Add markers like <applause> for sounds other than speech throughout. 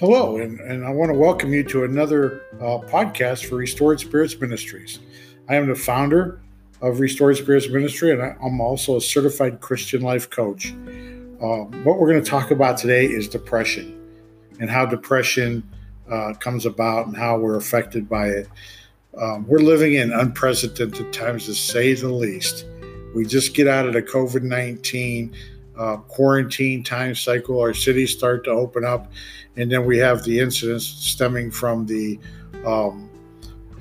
Hello, and, and I want to welcome you to another uh, podcast for Restored Spirits Ministries. I am the founder of Restored Spirits Ministry, and I, am also a certified Christian life coach. Uh, what we're going to talk about today is depression and how depression uh, comes about and how we're affected by it. Um, we're living in unprecedented times, to say the least. We just get out of the COVID 19 uh, quarantine time cycle. Our cities start to open up, and then we have the incidents stemming from the um,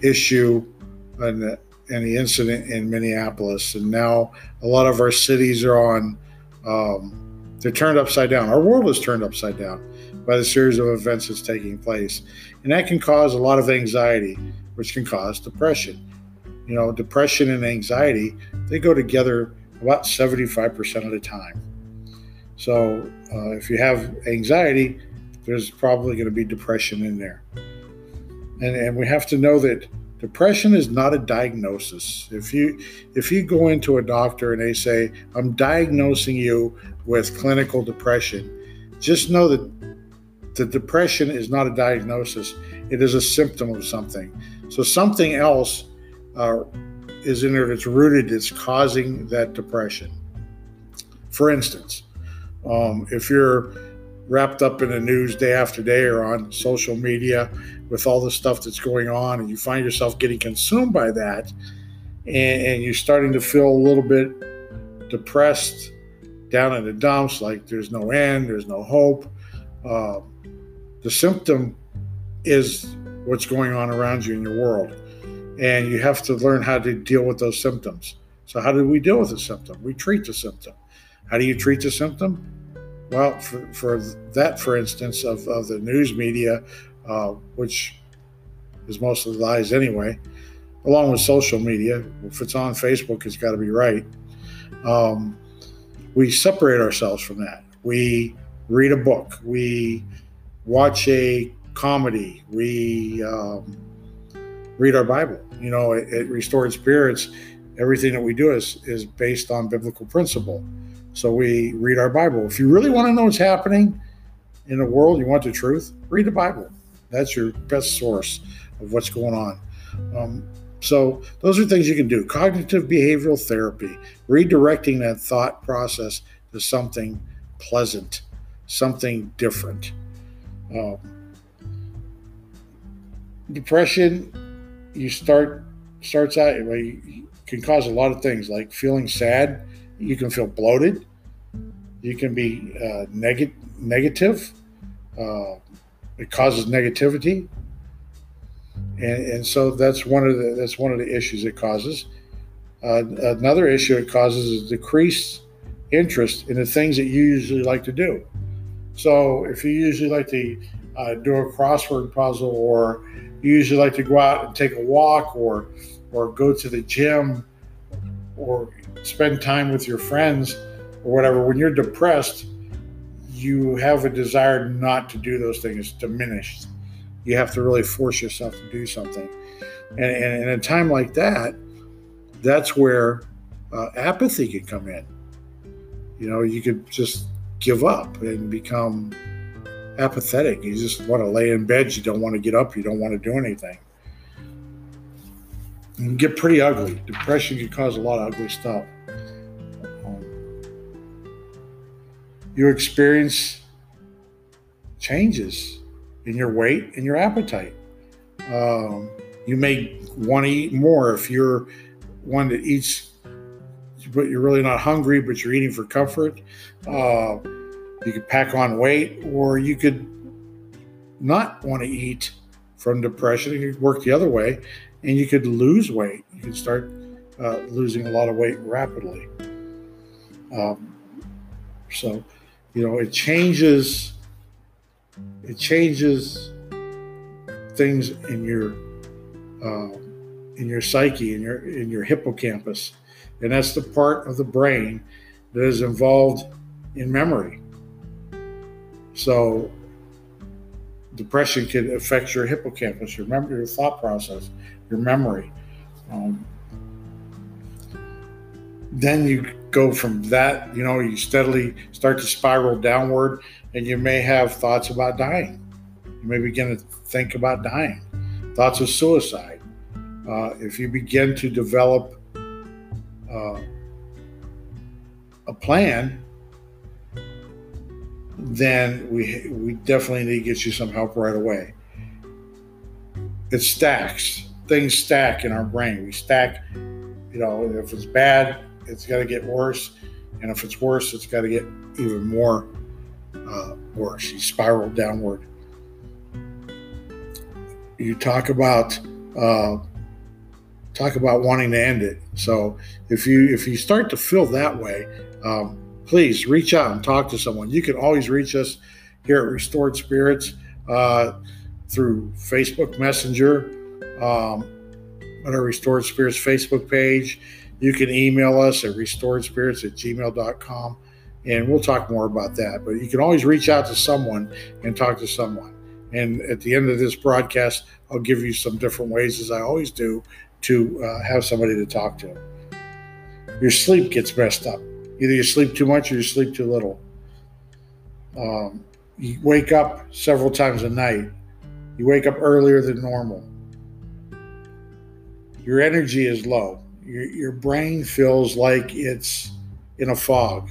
issue and the, and the incident in Minneapolis. And now a lot of our cities are on, um, they're turned upside down. Our world is turned upside down by the series of events that's taking place. And that can cause a lot of anxiety, which can cause depression. You know, depression and anxiety, they go together about 75% of the time. So uh, if you have anxiety, there's probably going to be depression in there. And, and we have to know that depression is not a diagnosis. If you if you go into a doctor and they say, I'm diagnosing you with clinical depression, just know that the depression is not a diagnosis. It is a symptom of something. So something else uh, is in there that's rooted, that's causing that depression. For instance, um, if you're wrapped up in the news day after day or on social media with all the stuff that's going on, and you find yourself getting consumed by that, and, and you're starting to feel a little bit depressed, down in the dumps, like there's no end, there's no hope. Uh, the symptom is what's going on around you in your world. And you have to learn how to deal with those symptoms. So, how do we deal with the symptom? We treat the symptom. How do you treat the symptom? Well, for, for that, for instance, of, of the news media, uh, which is mostly lies anyway, along with social media, if it's on Facebook, it's got to be right. Um, we separate ourselves from that. We read a book. We watch a comedy. We um, read our Bible. You know, it, at Restored Spirits, everything that we do is is based on biblical principle. So we read our Bible. If you really want to know what's happening in the world, you want the truth, read the Bible. That's your best source of what's going on. Um, so those are things you can do. Cognitive behavioral therapy, redirecting that thought process to something pleasant, something different. Um, depression, you start starts out you can cause a lot of things like feeling sad you can feel bloated. You can be uh, neg- negative. Uh, it causes negativity, and, and so that's one of the that's one of the issues it causes. Uh, another issue it causes is decreased interest in the things that you usually like to do. So if you usually like to uh, do a crossword puzzle, or you usually like to go out and take a walk, or or go to the gym, or spend time with your friends or whatever, when you're depressed, you have a desire not to do those things diminished. You have to really force yourself to do something. And, and in a time like that, that's where uh, apathy can come in. You know, you could just give up and become apathetic. You just want to lay in bed. You don't want to get up. You don't want to do anything and get pretty ugly. Depression can cause a lot of ugly stuff. Um, you experience changes in your weight and your appetite. Um, you may want to eat more if you're one that eats, but you're really not hungry, but you're eating for comfort. Uh, you could pack on weight, or you could not want to eat from depression. You could work the other way and you could lose weight. You could start uh, losing a lot of weight rapidly. Um, so, you know, it changes. It changes things in your uh, in your psyche, in your in your hippocampus, and that's the part of the brain that is involved in memory. So depression can affect your hippocampus, your memory, your thought process, your memory. Um, then you go from that, you know, you steadily start to spiral downward, and you may have thoughts about dying. you may begin to think about dying, thoughts of suicide. Uh, if you begin to develop uh, a plan, then we we definitely need to get you some help right away. It stacks. Things stack in our brain. We stack, you know, if it's bad, it's got to get worse. And if it's worse, it's got to get even more uh, worse. You spiral downward. You talk about uh, talk about wanting to end it. So if you if you start to feel that way, um, please reach out and talk to someone. You can always reach us here at Restored Spirits uh, through Facebook Messenger um, on our Restored Spirits Facebook page. You can email us at restoredspirits at gmail.com and we'll talk more about that. But you can always reach out to someone and talk to someone. And at the end of this broadcast, I'll give you some different ways, as I always do, to uh, have somebody to talk to. Your sleep gets messed up. Either you sleep too much or you sleep too little. Um, you wake up several times a night. You wake up earlier than normal. Your energy is low. Your, your brain feels like it's in a fog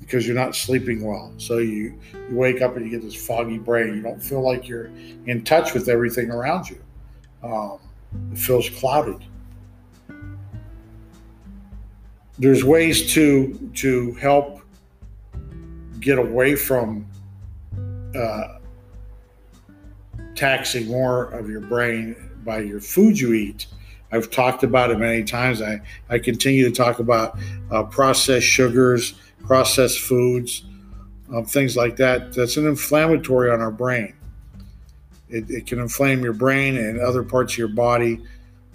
because you're not sleeping well. So you, you wake up and you get this foggy brain. You don't feel like you're in touch with everything around you. Um, it feels clouded. There's ways to to help get away from uh, taxing more of your brain by your food you eat. I've talked about it many times. I, I continue to talk about uh, processed sugars, processed foods, um, things like that. That's an inflammatory on our brain. It, it, can inflame your brain and other parts of your body.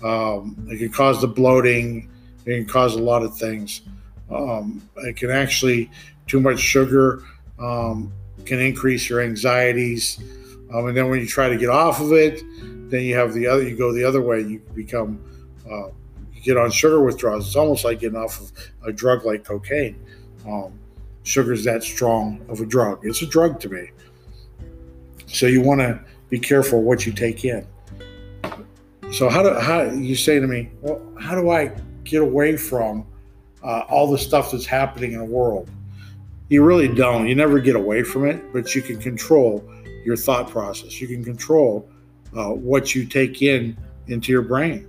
Um, it can cause the bloating. It can cause a lot of things. Um, it can actually, too much sugar um, can increase your anxieties. Um, and then when you try to get off of it, then you have the other, you go the other way. You become, uh, you get on sugar withdrawals. It's almost like getting off of a drug like cocaine. Um, sugar's that strong of a drug. It's a drug to me. So you want to be careful what you take in. So how do how you say to me, well, how do I get away from uh, all the stuff that's happening in the world? You really don't. You never get away from it, but you can control your thought process. You can control uh, what you take in into your brain.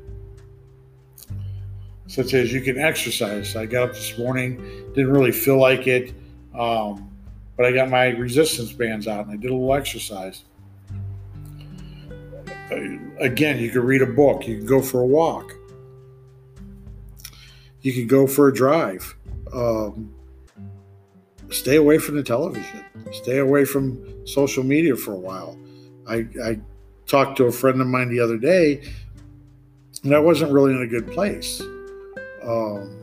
Such as you can exercise. I got up this morning, didn't really feel like it, um, but I got my resistance bands out and I did a little exercise again, you could read a book, you can go for a walk, you can go for a drive. Um, stay away from the television, stay away from social media for a while. I, I talked to a friend of mine the other day, and I wasn't really in a good place. Um,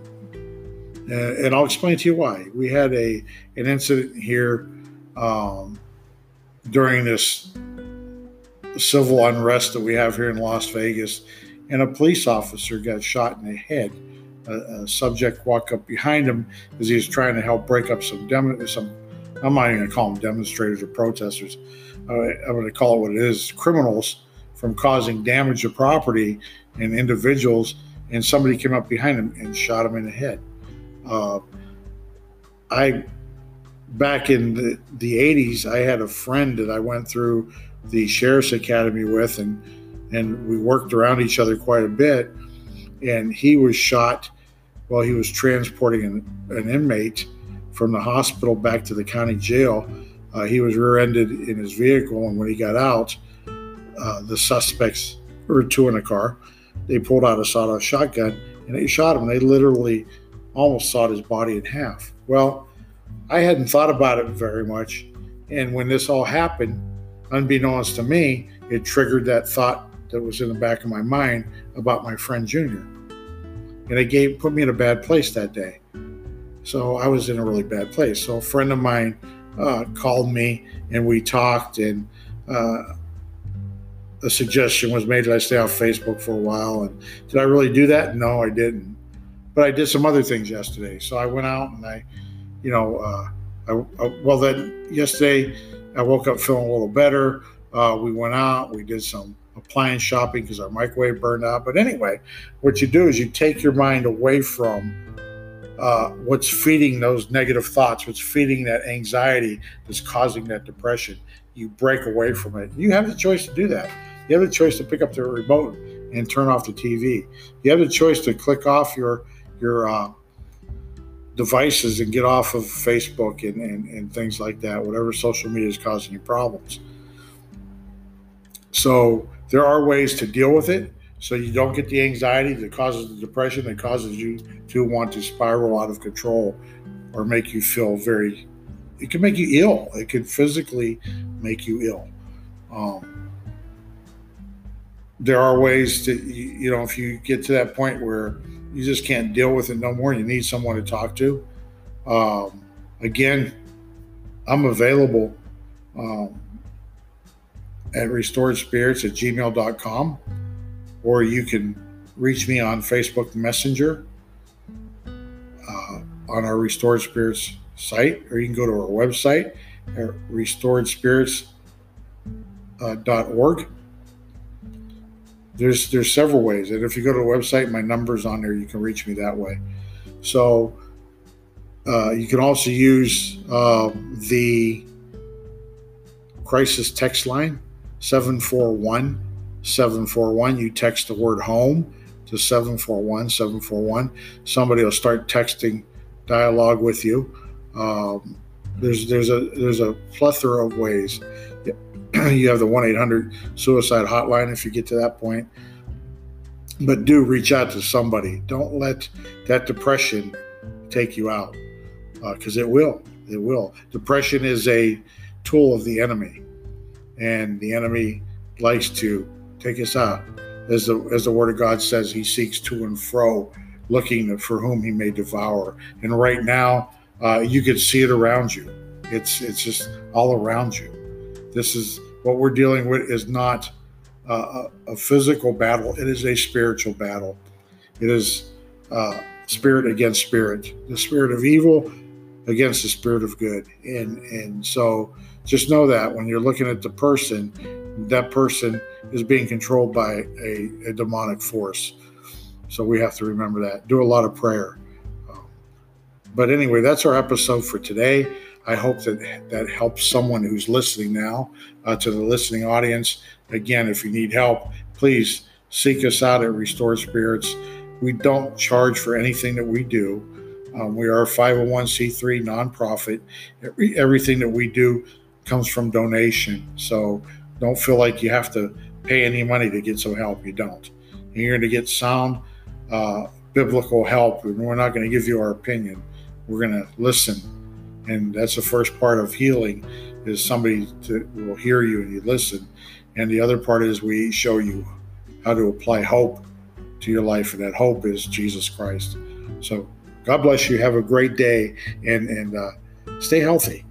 and, and, I'll explain to you why. We had a an incident here um, during this civil unrest that we have here in Las Vegas, and a police officer got shot in the head. A, a subject walk up behind him as he was trying to help break up some dem- some. I'm not even going to call them demonstrators or protesters. Uh, I'm going to call it what it is: criminals from causing damage to property and individuals. And somebody came up behind him and shot him in the head. Uh, I back in the, the 80s, I had a friend that I went through the sheriff's academy with, and and we worked around each other quite a bit. And he was shot while he was transporting an, an inmate from the hospital back to the county jail. Uh, he was rear-ended in his vehicle, and when he got out, uh, the suspects were two in a car. They pulled out a sawed-off shotgun and they shot him. They literally almost sawed his body in half. Well, I hadn't thought about it very much, and when this all happened, unbeknownst to me, it triggered that thought that was in the back of my mind about my friend Junior. And it gave put me in a bad place that day. So I was in a really bad place. So a friend of mine uh, called me and we talked, and uh, a suggestion was made that I stay off Facebook for a while. And did I really do that? No, I didn't. But I did some other things yesterday. So I went out and I, you know, uh, I, I, well then yesterday I woke up feeling a little better. Uh, we went out, we did some appliance shopping because our microwave burned out. But anyway, what you do is you take your mind away from uh, what's feeding those negative thoughts, what's feeding that anxiety that's causing that depression. You break away from it. You have the choice to do that. You have the choice to pick up the remote and turn off the TV. You have the choice to click off your your uh, devices and get off of Facebook and, and, and things like that, whatever social media is causing you problems. So there are ways to deal with it so you don't get the anxiety that causes the depression that causes you to want to spiral out of control or make you feel very it can make you ill. It can physically make you ill. Um, there are ways to you know if you get to that point where you just can't deal with it no more you need someone to talk to. Um, again i'm available um, at restored spirits at gmail.com or you can reach me on Facebook Messenger uh, on our Restored Spirits site, or you can go to our website at restoredspirits.org. Uh, there's there's several ways, and if you go to the website, my number's on there. You can reach me that way. So uh, you can also use uh, the crisis text line 741 741. You text the word home to 741 741. Somebody will start texting dialogue with you. Um, there's there's a there's a plethora of ways. <clears throat> You have the 1 800 suicide hotline if you get to that point. But do reach out to somebody. Don't let that depression take you out because uh, it will. It will. Depression is a tool of the enemy, and the enemy likes to take us out. As the, as the word of God says, he seeks to and fro, looking for whom he may devour. And right now, uh, you can see it around you. It's it's just all around you. This is what we're dealing with is not uh, a, physical battle. It is a spiritual battle. It is uh, spirit against spirit, the spirit of evil against the spirit of good. And and so just know that when you're looking at the person, that person is being controlled by a, a demonic force. So we have to remember that. Do a lot of prayer. Um, but anyway, that's our episode for today. I hope that that helps someone who's listening now uh, to the listening audience. Again, if you need help, please seek us out at Restore Spirits. We don't charge for anything that we do. Um, we are a 501c3 nonprofit. Every, everything that we do comes from donation. So don't feel like you have to pay any money to get some help. You don't. And you're going to get sound uh, biblical help, and we're not going to give you our opinion. We're going to listen, and that's the first part of healing. Is somebody to, will hear you and you listen, and the other part is we show you how to apply hope to your life, and that hope is Jesus Christ. So God bless you. Have a great day, and and uh, stay healthy.